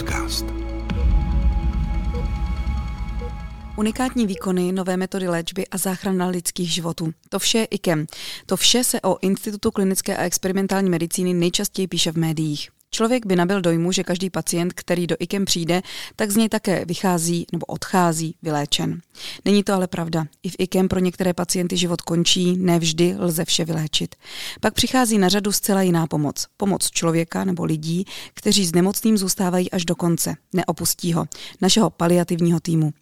podcast. Unikátní výkony, nové metody léčby a záchrana lidských životů. To vše je IKEM. To vše se o Institutu klinické a experimentální medicíny nejčastěji píše v médiích. Člověk by nabil dojmu, že každý pacient, který do IKEM přijde, tak z něj také vychází nebo odchází vyléčen. Není to ale pravda. I v IKEM pro některé pacienty život končí, nevždy lze vše vyléčit. Pak přichází na řadu zcela jiná pomoc. Pomoc člověka nebo lidí, kteří s nemocným zůstávají až do konce. Neopustí ho. Našeho paliativního týmu.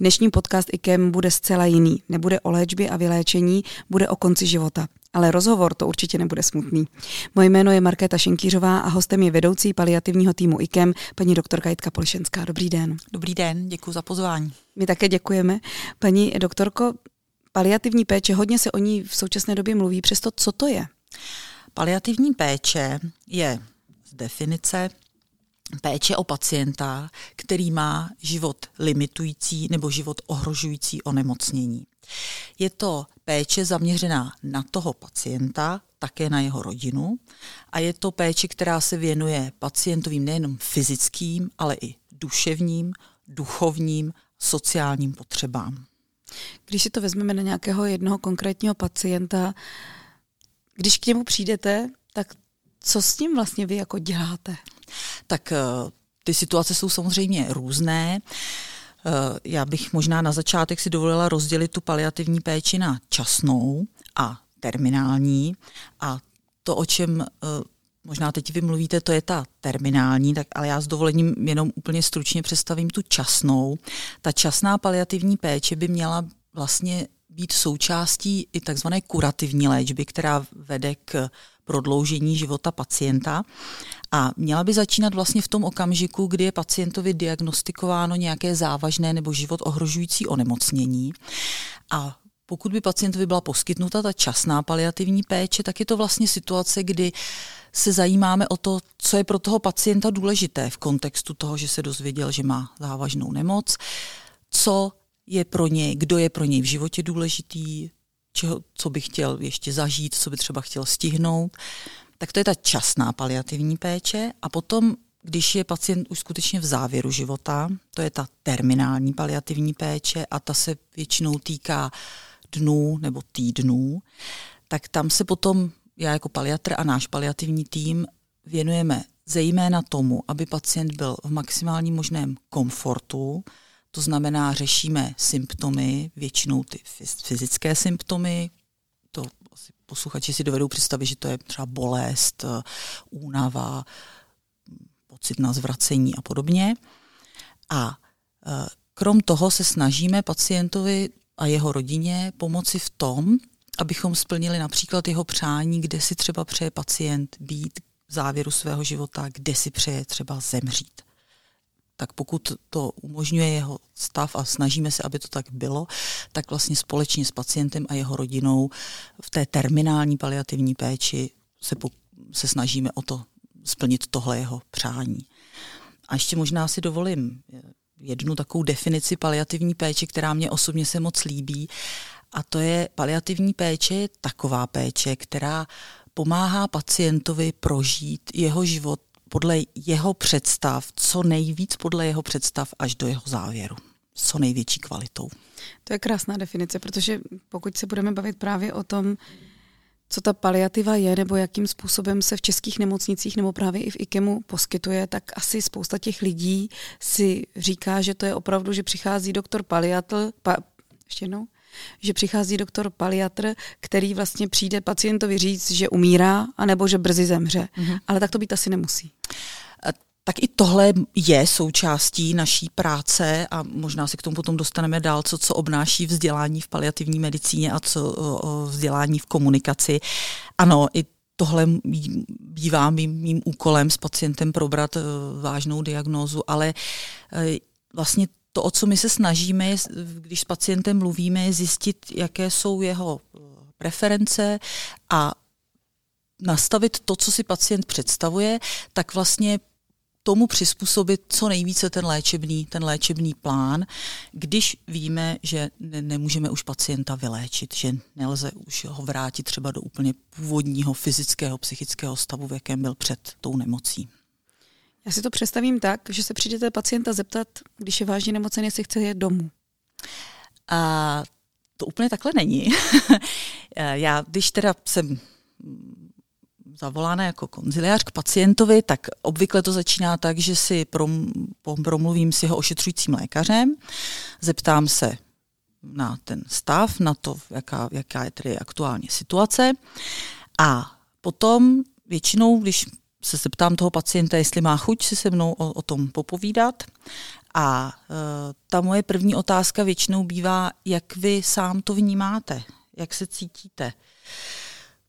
Dnešní podcast IKEM bude zcela jiný. Nebude o léčbě a vyléčení, bude o konci života. Ale rozhovor to určitě nebude smutný. Moje jméno je Markéta Šenkýřová a hostem je vedoucí paliativního týmu IKEM, paní doktorka Jitka Polišenská. Dobrý den. Dobrý den, děkuji za pozvání. My také děkujeme. Paní doktorko, paliativní péče, hodně se o ní v současné době mluví, přesto co to je? Paliativní péče je z definice péče o pacienta, který má život limitující nebo život ohrožující onemocnění. Je to péče zaměřená na toho pacienta, také na jeho rodinu a je to péče, která se věnuje pacientovým nejenom fyzickým, ale i duševním, duchovním, sociálním potřebám. Když si to vezmeme na nějakého jednoho konkrétního pacienta, když k němu přijdete, tak co s tím vlastně vy jako děláte? Tak eh, ty situace jsou samozřejmě různé. Eh, já bych možná na začátek si dovolila rozdělit tu paliativní péči na časnou a terminální. A to, o čem eh, možná teď vy mluvíte, to je ta terminální, tak, ale já s dovolením jenom úplně stručně představím tu časnou. Ta časná paliativní péče by měla vlastně být součástí i takzvané kurativní léčby, která vede k prodloužení života pacienta. A měla by začínat vlastně v tom okamžiku, kdy je pacientovi diagnostikováno nějaké závažné nebo život ohrožující onemocnění. A pokud by pacientovi byla poskytnuta ta časná paliativní péče, tak je to vlastně situace, kdy se zajímáme o to, co je pro toho pacienta důležité v kontextu toho, že se dozvěděl, že má závažnou nemoc, co je pro něj, kdo je pro něj v životě důležitý, čeho, co by chtěl ještě zažít, co by třeba chtěl stihnout. Tak to je ta časná paliativní péče. A potom, když je pacient už skutečně v závěru života, to je ta terminální paliativní péče a ta se většinou týká dnů nebo týdnů, tak tam se potom já jako paliatr a náš paliativní tým věnujeme zejména tomu, aby pacient byl v maximálním možném komfortu, to znamená, řešíme symptomy, většinou ty fyzické symptomy, to asi posluchači si dovedou představit, že to je třeba bolest, únava, pocit na zvracení a podobně. A eh, krom toho se snažíme pacientovi a jeho rodině pomoci v tom, abychom splnili například jeho přání, kde si třeba přeje pacient být v závěru svého života, kde si přeje třeba zemřít tak pokud to umožňuje jeho stav a snažíme se, aby to tak bylo, tak vlastně společně s pacientem a jeho rodinou v té terminální paliativní péči se, po, se snažíme o to splnit tohle jeho přání. A ještě možná si dovolím jednu takovou definici paliativní péče, která mě osobně se moc líbí. A to je paliativní péče je taková péče, která pomáhá pacientovi prožít jeho život podle jeho představ, co nejvíc podle jeho představ až do jeho závěru. Co největší kvalitou. To je krásná definice, protože pokud se budeme bavit právě o tom, co ta paliativa je, nebo jakým způsobem se v českých nemocnicích nebo právě i v IKEMu poskytuje, tak asi spousta těch lidí si říká, že to je opravdu, že přichází doktor paliatl, pa, ještě jednou, že přichází doktor paliatr, který vlastně přijde pacientovi říct, že umírá, anebo že brzy zemře. Mm-hmm. Ale tak to být asi nemusí. Tak i tohle je součástí naší práce a možná se k tomu potom dostaneme dál, co, co obnáší vzdělání v paliativní medicíně a co o, vzdělání v komunikaci. Ano, i tohle bývá mým, mým úkolem s pacientem probrat uh, vážnou diagnózu, ale uh, vlastně to, o co my se snažíme, když s pacientem mluvíme, je zjistit, jaké jsou jeho eh, preference a nastavit to, co si pacient představuje, tak vlastně tomu přizpůsobit co nejvíce ten léčebný, ten léčebný plán, když víme, že ne, nemůžeme už pacienta vyléčit, že nelze už ho vrátit třeba do úplně původního fyzického, psychického stavu, v jakém byl před tou nemocí. Já si to představím tak, že se přijdete pacienta zeptat, když je vážně nemocen, jestli chce jet domů. A to úplně takhle není. Já, když teda jsem zavolána jako konziliář k pacientovi, tak obvykle to začíná tak, že si prom, promluvím s jeho ošetřujícím lékařem, zeptám se na ten stav, na to, jaká, jaká je tedy aktuálně situace a potom většinou, když se zeptám toho pacienta, jestli má chuť si se mnou o, o tom popovídat. A e, ta moje první otázka většinou bývá, jak vy sám to vnímáte, jak se cítíte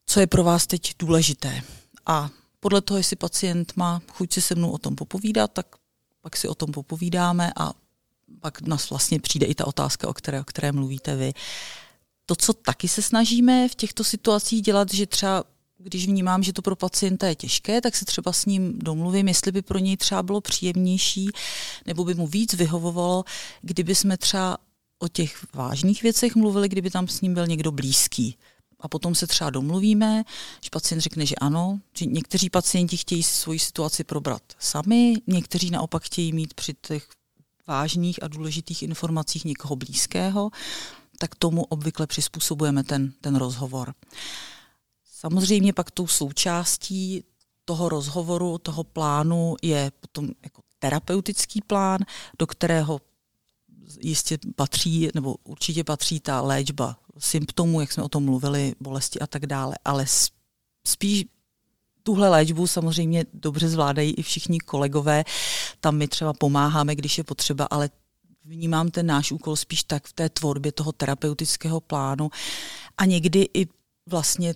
co je pro vás teď důležité. A podle toho, jestli pacient má chuť si se mnou o tom popovídat, tak pak si o tom popovídáme a pak nás vlastně přijde i ta otázka, o které, o které mluvíte vy. To, co taky se snažíme v těchto situacích dělat, že třeba když vnímám, že to pro pacienta je těžké, tak se třeba s ním domluvím, jestli by pro něj třeba bylo příjemnější, nebo by mu víc vyhovovalo, kdyby jsme třeba o těch vážných věcech mluvili, kdyby tam s ním byl někdo blízký a potom se třeba domluvíme, že pacient řekne, že ano, že někteří pacienti chtějí svoji situaci probrat sami, někteří naopak chtějí mít při těch vážných a důležitých informacích někoho blízkého, tak tomu obvykle přizpůsobujeme ten, ten rozhovor. Samozřejmě pak tou součástí toho rozhovoru, toho plánu je potom jako terapeutický plán, do kterého jistě patří, nebo určitě patří ta léčba symptomů, jak jsme o tom mluvili, bolesti a tak dále, ale spíš tuhle léčbu samozřejmě dobře zvládají i všichni kolegové. Tam my třeba pomáháme, když je potřeba, ale vnímám ten náš úkol spíš tak v té tvorbě toho terapeutického plánu a někdy i vlastně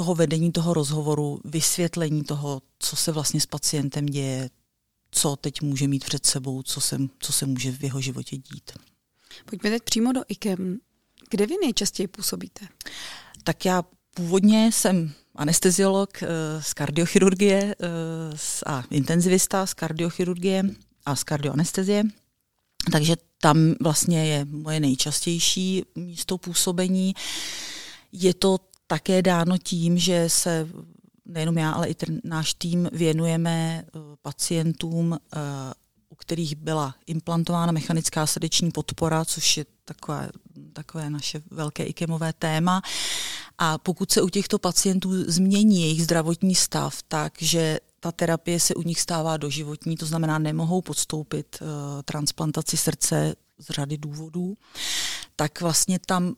toho vedení toho rozhovoru, vysvětlení toho, co se vlastně s pacientem děje, co teď může mít před sebou, co se, co se může v jeho životě dít. Pojďme teď přímo do IKEM. Kde vy nejčastěji působíte? Tak já původně jsem anesteziolog eh, z kardiochirurgie eh, a intenzivista z kardiochirurgie a z kardioanestezie. Takže tam vlastně je moje nejčastější místo působení. Je to také dáno tím, že se nejenom já, ale i ten náš tým věnujeme eh, pacientům, u kterých byla implantována mechanická srdeční podpora, což je takové, takové naše velké ikemové téma. A pokud se u těchto pacientů změní jejich zdravotní stav, takže ta terapie se u nich stává doživotní, to znamená, nemohou podstoupit uh, transplantaci srdce z řady důvodů, tak vlastně tam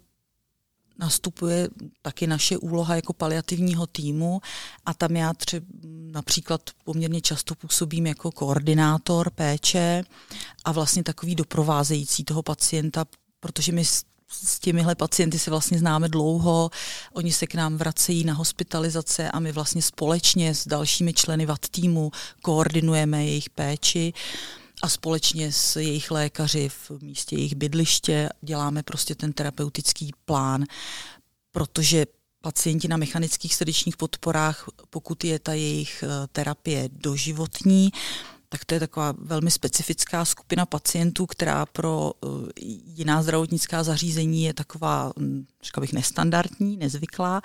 nastupuje taky naše úloha jako paliativního týmu a tam já třeba například poměrně často působím jako koordinátor péče a vlastně takový doprovázející toho pacienta, protože my s těmihle pacienty se vlastně známe dlouho, oni se k nám vracejí na hospitalizace a my vlastně společně s dalšími členy VAT týmu koordinujeme jejich péči a společně s jejich lékaři v místě jejich bydliště děláme prostě ten terapeutický plán, protože pacienti na mechanických srdečních podporách, pokud je ta jejich eh, terapie doživotní, tak to je taková velmi specifická skupina pacientů, která pro uh, jiná zdravotnická zařízení je taková, hm, řekla bych, nestandardní, nezvyklá,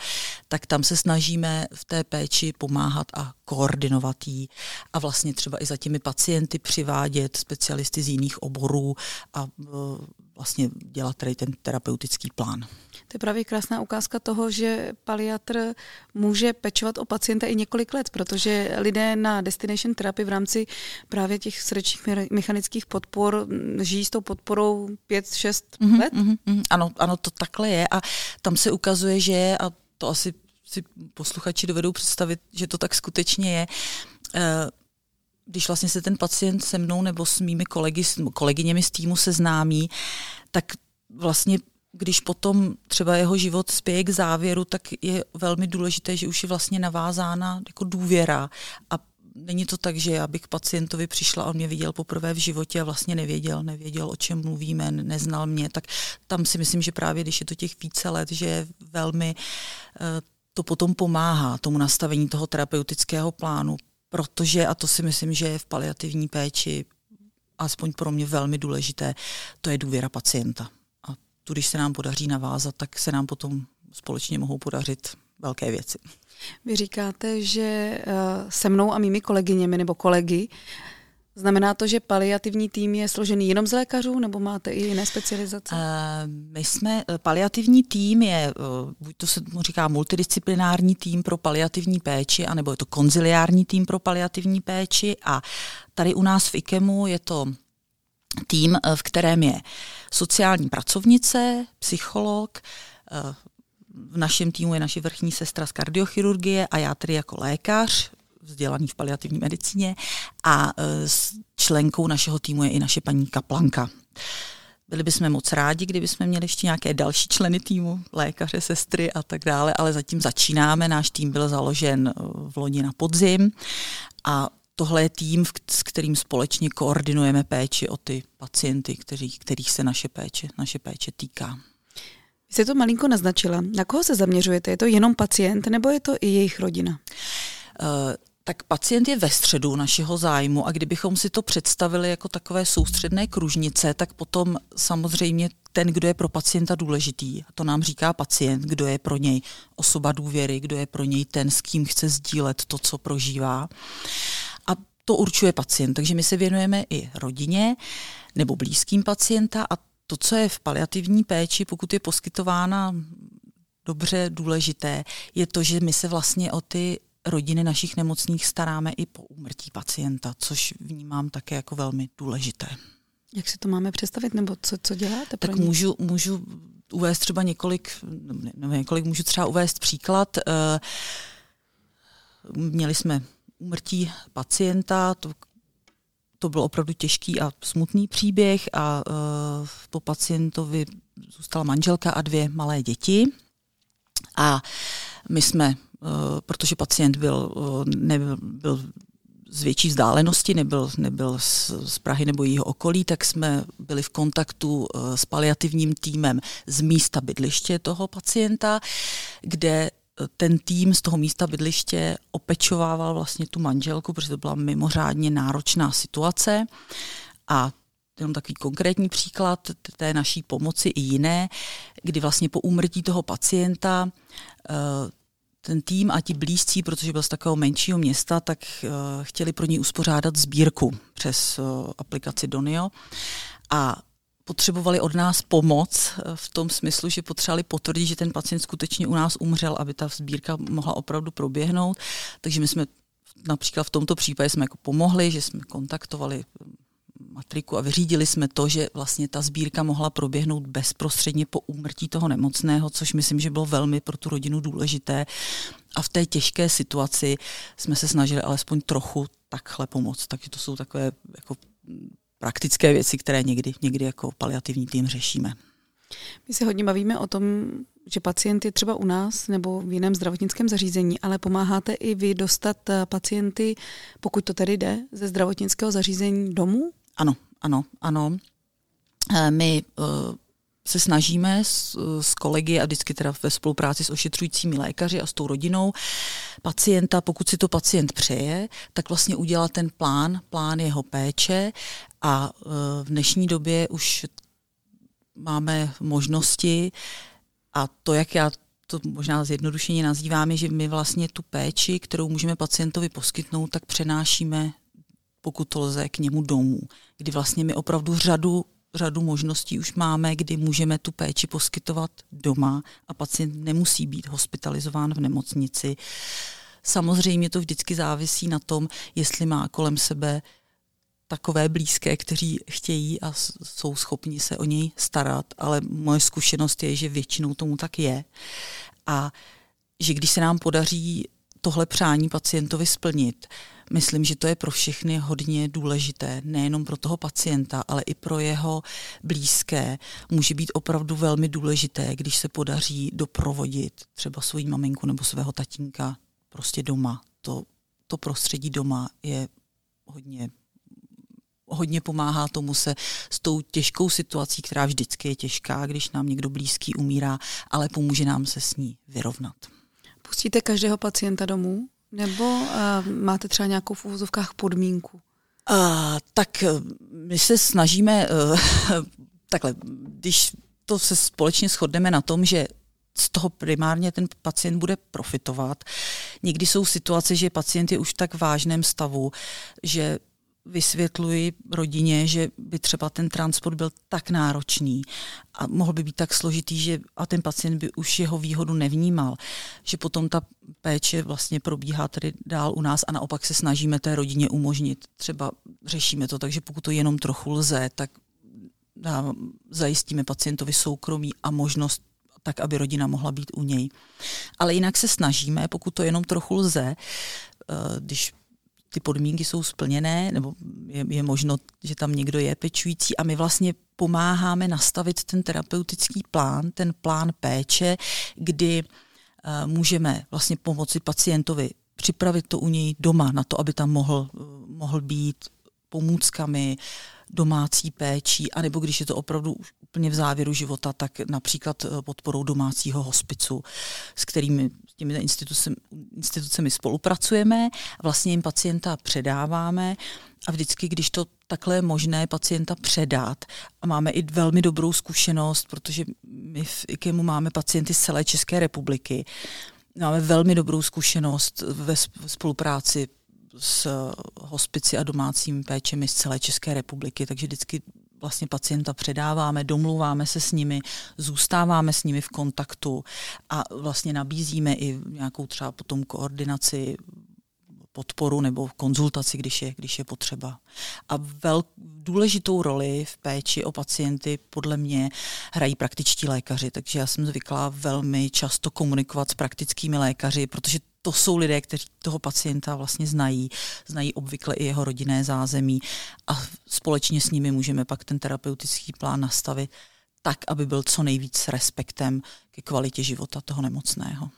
tak tam se snažíme v té péči pomáhat a koordinovat jí a vlastně třeba i za těmi pacienty přivádět specialisty z jiných oborů a uh, vlastně dělat tady ten terapeutický plán. To je právě krásná ukázka toho, že paliatr může pečovat o pacienta i několik let, protože lidé na destination terapii v rámci právě těch srdečních mechanických podpor žijí s tou podporou 5-6 mm-hmm, let. Mm-hmm, ano, ano, to takhle je a tam se ukazuje, že a to asi si posluchači dovedou představit, že to tak skutečně je. Uh, když vlastně se ten pacient se mnou nebo s mými kolegy, kolegyněmi z týmu seznámí, tak vlastně když potom třeba jeho život spěje k závěru, tak je velmi důležité, že už je vlastně navázána jako důvěra a není to tak, že já bych k pacientovi přišla a on mě viděl poprvé v životě a vlastně nevěděl, nevěděl, o čem mluvíme, neznal mě, tak tam si myslím, že právě když je to těch více let, že velmi eh, to potom pomáhá tomu nastavení toho terapeutického plánu, protože, a to si myslím, že je v paliativní péči aspoň pro mě velmi důležité, to je důvěra pacienta. Tu, když se nám podaří navázat, tak se nám potom společně mohou podařit velké věci. Vy říkáte, že se mnou a mými kolegyněmi nebo kolegy Znamená to, že paliativní tým je složený jenom z lékařů, nebo máte i jiné specializace? Uh, my jsme, eh, paliativní tým je, uh, buď to se mu říká multidisciplinární tým pro paliativní péči, anebo je to konziliární tým pro paliativní péči a tady u nás v IKEMu je to tým, v kterém je sociální pracovnice, psycholog, v našem týmu je naše vrchní sestra z kardiochirurgie a já tedy jako lékař, vzdělaný v paliativní medicíně a e, s členkou našeho týmu je i naše paní Kaplanka. Byli bychom moc rádi, kdyby jsme měli ještě nějaké další členy týmu, lékaře, sestry a tak dále, ale zatím začínáme. Náš tým byl založen v loni na podzim a tohle je tým, s kterým společně koordinujeme péči o ty pacienty, kteří, kterých se naše péče, naše péče týká. Vy jste to malinko naznačila. Na koho se zaměřujete? Je to jenom pacient nebo je to i jejich rodina? Uh, tak pacient je ve středu našeho zájmu a kdybychom si to představili jako takové soustředné kružnice, tak potom samozřejmě ten, kdo je pro pacienta důležitý, to nám říká pacient, kdo je pro něj osoba důvěry, kdo je pro něj ten, s kým chce sdílet to, co prožívá. A to určuje pacient. Takže my se věnujeme i rodině nebo blízkým pacienta a to, co je v paliativní péči, pokud je poskytována dobře důležité, je to, že my se vlastně o ty rodiny našich nemocných staráme i po úmrtí pacienta, což vnímám také jako velmi důležité. Jak si to máme představit, nebo co, co děláte? Tak můžu, můžu uvést třeba několik, ne, několik, můžu třeba uvést příklad. Eh, měli jsme úmrtí pacienta, to, to byl opravdu těžký a smutný příběh a uh, po pacientovi zůstala manželka a dvě malé děti. A my jsme Eh, protože pacient byl, eh, nebyl, byl z větší vzdálenosti, nebyl, nebyl z, z Prahy nebo jeho okolí, tak jsme byli v kontaktu s paliativním týmem z místa bydliště toho pacienta, kde ten tým z toho místa bydliště opečovával vlastně tu manželku, protože to byla mimořádně náročná situace. A jenom takový konkrétní příklad té naší pomoci i jiné, kdy vlastně po úmrtí toho pacienta ten tým a ti blízcí, protože byl z takového menšího města, tak uh, chtěli pro něj uspořádat sbírku přes uh, aplikaci Donio a potřebovali od nás pomoc eh, v tom smyslu, že potřebovali potvrdit, že ten pacient skutečně u nás umřel, aby ta sbírka mohla opravdu proběhnout. Takže my jsme například v tomto případě jsme jako pomohli, že jsme kontaktovali matriku a vyřídili jsme to, že vlastně ta sbírka mohla proběhnout bezprostředně po úmrtí toho nemocného, což myslím, že bylo velmi pro tu rodinu důležité. A v té těžké situaci jsme se snažili alespoň trochu takhle pomoct. Takže to jsou takové jako praktické věci, které někdy, někdy jako paliativní tým řešíme. My se hodně bavíme o tom, že pacient je třeba u nás nebo v jiném zdravotnickém zařízení, ale pomáháte i vy dostat pacienty, pokud to tedy jde, ze zdravotnického zařízení domů? Ano, ano, ano. Eh, my uh, se snažíme s, s kolegy a vždycky teda ve spolupráci s ošetřujícími lékaři a s tou rodinou pacienta, pokud si to pacient přeje, tak vlastně udělat ten plán, plán jeho péče a uh, v dnešní době už máme možnosti a to, jak já to možná zjednodušeně nazýváme, že my vlastně tu péči, kterou můžeme pacientovi poskytnout, tak přenášíme pokud to lze, k němu domů, kdy vlastně my opravdu řadu řadu možností už máme, kdy můžeme tu péči poskytovat doma a pacient nemusí být hospitalizován v nemocnici. Samozřejmě to vždycky závisí na tom, jestli má kolem sebe takové blízké, kteří chtějí a jsou schopni se o něj starat, ale moje zkušenost je, že většinou tomu tak je. A že když se nám podaří tohle přání pacientovi splnit, myslím, že to je pro všechny hodně důležité, nejenom pro toho pacienta, ale i pro jeho blízké. Může být opravdu velmi důležité, když se podaří doprovodit třeba svoji maminku nebo svého tatínka prostě doma. To, to prostředí doma je hodně hodně pomáhá tomu se s tou těžkou situací, která vždycky je těžká, když nám někdo blízký umírá, ale pomůže nám se s ní vyrovnat. Pustíte každého pacienta domů? Nebo uh, máte třeba nějakou v úvozovkách podmínku? Uh, tak eh, my se snažíme, uh, takhle, když to se společně shodneme na tom, že z toho primárně ten pacient bude profitovat. Někdy jsou situace, že pacient je už v tak vážném stavu, že vysvětluji rodině, že by třeba ten transport byl tak náročný a mohl by být tak složitý, že a ten pacient by už jeho výhodu nevnímal, že potom ta péče vlastně probíhá tady dál u nás a naopak se snažíme té rodině umožnit. Třeba řešíme to tak, že pokud to jenom trochu lze, tak zajistíme pacientovi soukromí a možnost tak, aby rodina mohla být u něj. Ale jinak se snažíme, pokud to jenom trochu lze, eh, když ty podmínky jsou splněné, nebo je, je možno, že tam někdo je pečující a my vlastně pomáháme nastavit ten terapeutický plán, ten plán péče, kdy uh, můžeme vlastně pomoci pacientovi připravit to u něj doma na to, aby tam mohl, mohl být pomůckami, domácí péčí, anebo když je to opravdu úplně v závěru života, tak například eh, podporou domácího hospicu, s kterými s těmi institucemi, institucemi spolupracujeme vlastně jim pacienta předáváme a vždycky, když to takhle je možné pacienta předat a máme i velmi dobrou zkušenost, protože my v IKEMu máme pacienty z celé České republiky, máme velmi dobrou zkušenost ve spolupráci s hospici a domácími péčemi z celé České republiky, takže vždycky vlastně pacienta předáváme, domluváme se s nimi, zůstáváme s nimi v kontaktu a vlastně nabízíme i nějakou třeba potom koordinaci podporu nebo konzultaci, když je, když je potřeba. A vel, důležitou roli v péči o pacienty podle mě hrají praktičtí lékaři, takže já jsem zvyklá velmi často komunikovat s praktickými lékaři, protože to jsou lidé, kteří toho pacienta vlastně znají, znají obvykle i jeho rodinné zázemí a společně s nimi můžeme pak ten terapeutický plán nastavit tak, aby byl co nejvíc respektem ke kvalitě života toho nemocného.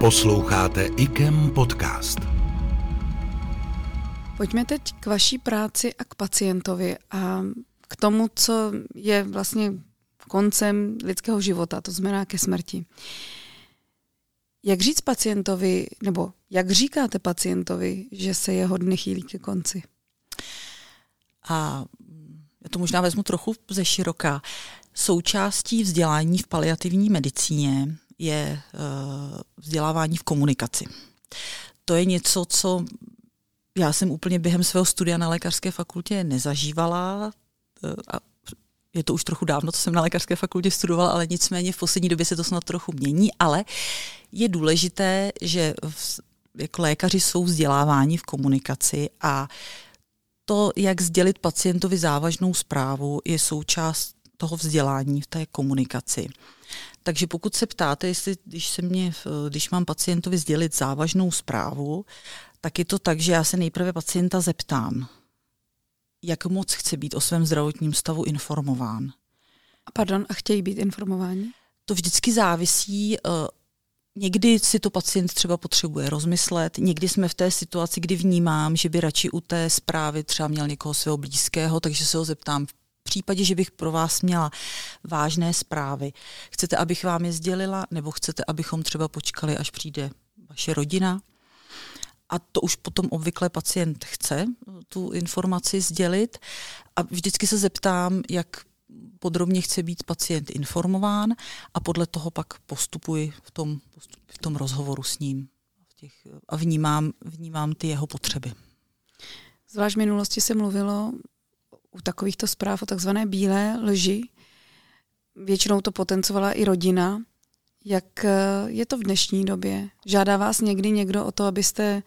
Posloucháte IKEM podcast. Pojďme teď k vaší práci a k pacientovi a k tomu, co je vlastně koncem lidského života, to znamená ke smrti. Jak říct pacientovi, nebo jak říkáte pacientovi, že se jeho dny chýlí ke konci? A já to možná vezmu trochu ze široka. Součástí vzdělání v paliativní medicíně je uh, vzdělávání v komunikaci. To je něco, co já jsem úplně během svého studia na lékařské fakultě nezažívala. A je to už trochu dávno, co jsem na lékařské fakultě studovala, ale nicméně v poslední době se to snad trochu mění, ale je důležité, že v, jako lékaři jsou vzděláváni v komunikaci a to, jak sdělit pacientovi závažnou zprávu, je součást toho vzdělání v té komunikaci. Takže pokud se ptáte, jestli když, se mě, když mám pacientovi sdělit závažnou zprávu, tak je to tak, že já se nejprve pacienta zeptám, jak moc chce být o svém zdravotním stavu informován. A pardon, a chtějí být informováni? To vždycky závisí. Eh, někdy si to pacient třeba potřebuje rozmyslet, někdy jsme v té situaci, kdy vnímám, že by radši u té zprávy třeba měl někoho svého blízkého, takže se ho zeptám případě, že bych pro vás měla vážné zprávy, chcete, abych vám je sdělila, nebo chcete, abychom třeba počkali, až přijde vaše rodina? A to už potom obvykle pacient chce tu informaci sdělit. A vždycky se zeptám, jak podrobně chce být pacient informován a podle toho pak postupuji v tom, v tom rozhovoru s ním a vnímám, vnímám ty jeho potřeby. Zvlášť v minulosti se mluvilo u takovýchto zpráv o takzvané bílé lži. Většinou to potencovala i rodina. Jak eh, je to v dnešní době? Žádá vás někdy někdo o to, abyste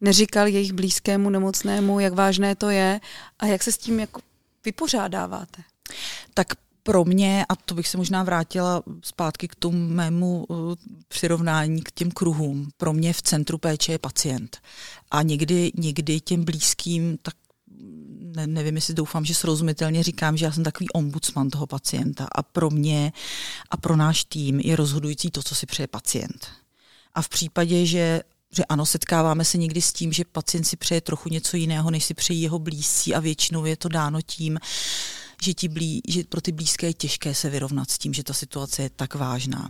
neříkal jejich blízkému nemocnému, jak vážné to je a jak se s tím jako vypořádáváte? Tak pro mě, a to bych se možná vrátila zpátky k tomu mému uh, přirovnání k těm kruhům, pro mě v centru péče je pacient. A někdy, někdy těm blízkým tak ne, nevím, jestli doufám, že srozumitelně říkám, že já jsem takový ombudsman toho pacienta a pro mě a pro náš tým je rozhodující to, co si přeje pacient. A v případě, že že ano, setkáváme se někdy s tím, že pacient si přeje trochu něco jiného, než si přejí jeho blízcí a většinou je to dáno tím, že, ti blí, že pro ty blízké je těžké se vyrovnat s tím, že ta situace je tak vážná.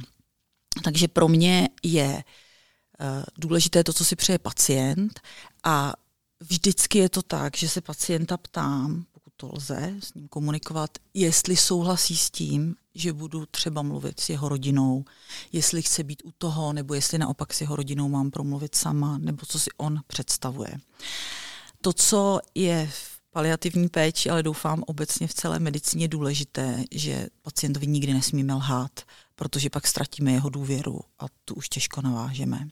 Takže pro mě je uh, důležité to, co si přeje pacient a vždycky je to tak, že se pacienta ptám, pokud to lze s ním komunikovat, jestli souhlasí s tím, že budu třeba mluvit s jeho rodinou, jestli chce být u toho, nebo jestli naopak s jeho rodinou mám promluvit sama, nebo co si on představuje. To, co je v paliativní péči, ale doufám obecně v celé medicíně důležité, že pacientovi nikdy nesmíme lhát, protože pak ztratíme jeho důvěru a tu už těžko navážeme.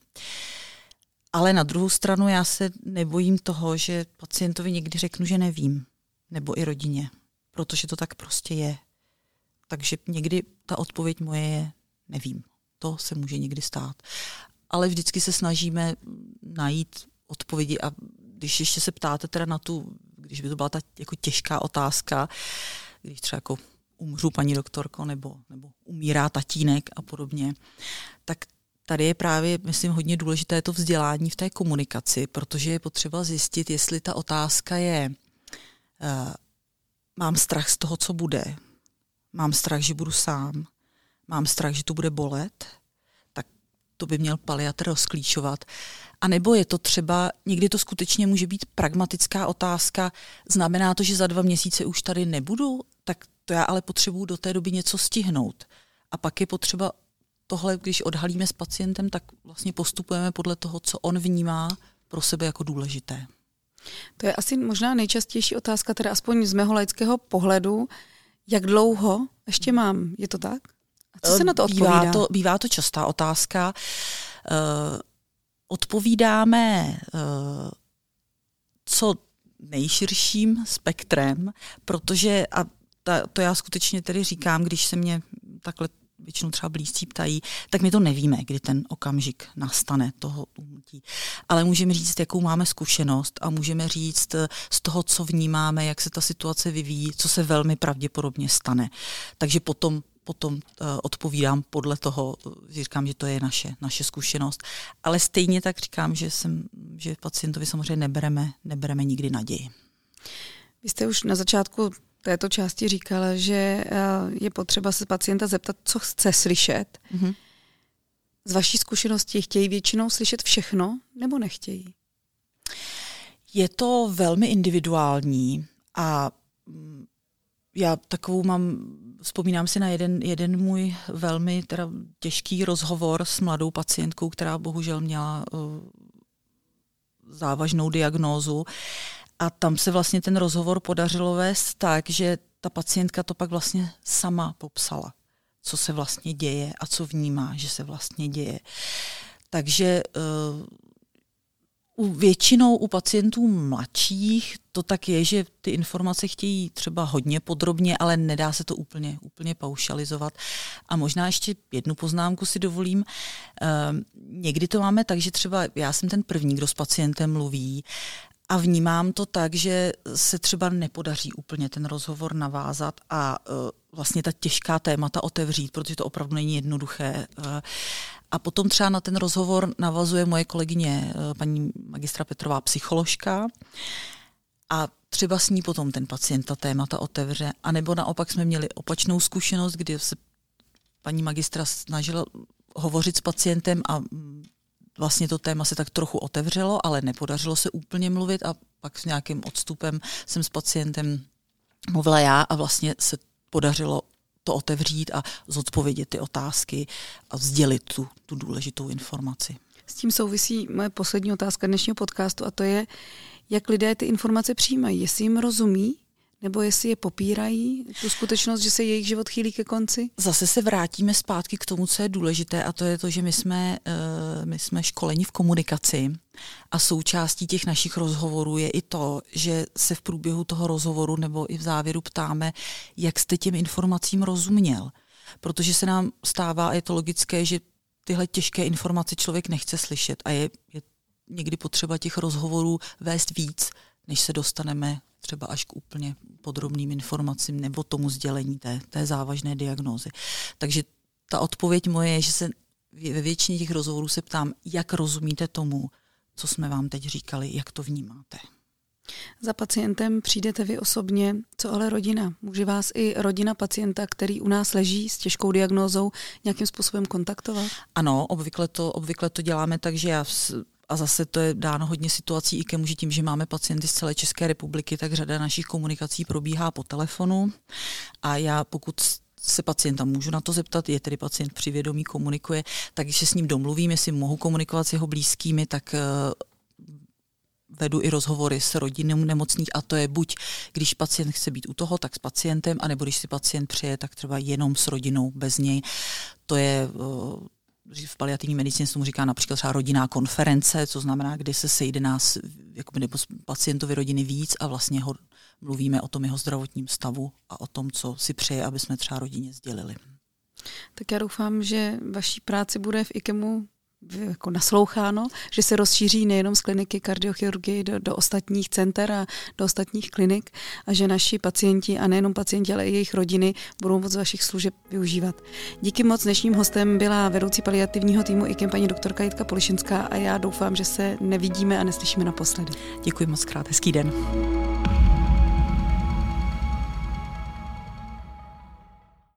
Ale na druhou stranu já se nebojím toho, že pacientovi někdy řeknu, že nevím, nebo i rodině, protože to tak prostě je. Takže někdy ta odpověď moje je nevím. To se může někdy stát. Ale vždycky se snažíme najít odpovědi a když ještě se ptáte teda na tu, když by to byla ta jako těžká otázka, když třeba jako umřu paní doktorko nebo, nebo umírá tatínek a podobně, tak tady je právě, myslím, hodně důležité to vzdělání v té komunikaci, protože je potřeba zjistit, jestli ta otázka je, uh, mám strach z toho, co bude, mám strach, že budu sám, mám strach, že to bude bolet, tak to by měl paliatr rozklíčovat. A nebo je to třeba, někdy to skutečně může být pragmatická otázka, znamená to, že za dva měsíce už tady nebudu, tak to já ale potřebuju do té doby něco stihnout. A pak je potřeba tohle, když odhalíme s pacientem, tak vlastně postupujeme podle toho, co on vnímá pro sebe jako důležité. To je asi možná nejčastější otázka, teda aspoň z mého laického pohledu, jak dlouho ještě mám, je to tak? A co se na to odpovídá? Bývá to, bývá to častá otázka. Uh, odpovídáme uh, co nejširším spektrem, protože, a ta, to já skutečně tedy říkám, když se mě takhle většinou třeba blízcí ptají, tak my to nevíme, kdy ten okamžik nastane toho umrtí. Ale můžeme říct, jakou máme zkušenost a můžeme říct eh, z toho, co vnímáme, jak se ta situace vyvíjí, co se velmi pravděpodobně stane. Takže potom potom uh, odpovídám podle toho, říkám, že to je naše, naše zkušenost. Ale stejně tak říkám, že, jsem, že pacientovi samozřejmě nebereme, nebereme nikdy naději. Vy jste už na začátku této části říkala, že eh, je potřeba se pacienta zeptat, co chce slyšet. Mm-hmm. Z vaší zkušenosti chtějí většinou slyšet všechno nebo nechtějí? Je to velmi individuální a mm, já takovou mám, vzpomínám si na jeden, jeden můj velmi teda těžký rozhovor s mladou pacientkou, která bohužel měla uh, závažnou diagnózu a tam se vlastně ten rozhovor podařilo vést tak, že ta pacientka to pak vlastně sama popsala, co se vlastně děje a co vnímá, že se vlastně děje. Takže uh, u většinou u pacientů mladších to tak je, že ty informace chtějí třeba hodně podrobně, ale nedá se to úplně, úplně paušalizovat. A možná ještě jednu poznámku si dovolím. Uh, někdy to máme tak, že třeba já jsem ten první, kdo s pacientem mluví a vnímám to tak, že se třeba nepodaří úplně ten rozhovor navázat a uh, vlastně ta těžká témata otevřít, protože to opravdu není jednoduché. Uh, a potom třeba na ten rozhovor navazuje moje kolegyně, uh, paní magistra Petrová, psycholožka. A třeba s ní potom ten pacient ta témata otevře. A nebo naopak jsme měli opačnou zkušenost, kdy se paní magistra snažila hovořit s pacientem a vlastně to téma se tak trochu otevřelo, ale nepodařilo se úplně mluvit a pak s nějakým odstupem jsem s pacientem mluvila já a vlastně se podařilo to otevřít a zodpovědět ty otázky a sdělit tu, tu důležitou informaci. S tím souvisí moje poslední otázka dnešního podcastu a to je, jak lidé ty informace přijímají, jestli jim rozumí nebo jestli je popírají, tu skutečnost, že se jejich život chýlí ke konci? Zase se vrátíme zpátky k tomu, co je důležité, a to je to, že my jsme, uh, my jsme školeni v komunikaci a součástí těch našich rozhovorů je i to, že se v průběhu toho rozhovoru nebo i v závěru ptáme, jak jste těm informacím rozuměl. Protože se nám stává, a je to logické, že tyhle těžké informace člověk nechce slyšet a je, je někdy potřeba těch rozhovorů vést víc, než se dostaneme třeba až k úplně podrobným informacím nebo tomu sdělení té, té závažné diagnózy. Takže ta odpověď moje je, že se ve většině těch rozhovorů se ptám, jak rozumíte tomu, co jsme vám teď říkali, jak to vnímáte. Za pacientem přijdete vy osobně, co ale rodina? Může vás i rodina pacienta, který u nás leží s těžkou diagnózou, nějakým způsobem kontaktovat? Ano, obvykle to, obvykle to děláme tak, že já a zase to je dáno hodně situací i kemu, že tím, že máme pacienty z celé České republiky, tak řada našich komunikací probíhá po telefonu a já pokud se pacienta můžu na to zeptat, je tedy pacient při vědomí, komunikuje, tak když se s ním domluvím, jestli mohu komunikovat s jeho blízkými, tak vedu i rozhovory s rodinou nemocných a to je buď, když pacient chce být u toho, tak s pacientem, anebo když si pacient přeje, tak třeba jenom s rodinou, bez něj. To je v paliativní medicíně se tomu říká například třeba rodinná konference, co znamená, kdy se sejde nás jakoby, nebo pacientovi rodiny víc a vlastně ho mluvíme o tom jeho zdravotním stavu a o tom, co si přeje, aby jsme třeba rodině sdělili. Tak já doufám, že vaší práci bude v IKEMu jako nasloucháno, že se rozšíří nejenom z kliniky kardiochirurgie do, do ostatních center a do ostatních klinik a že naši pacienti a nejenom pacienti, ale i jejich rodiny budou moc vašich služeb využívat. Díky moc dnešním hostem byla vedoucí paliativního týmu IKEM paní doktorka Jitka Polišinská a já doufám, že se nevidíme a neslyšíme naposledy. Děkuji moc krát, hezký den.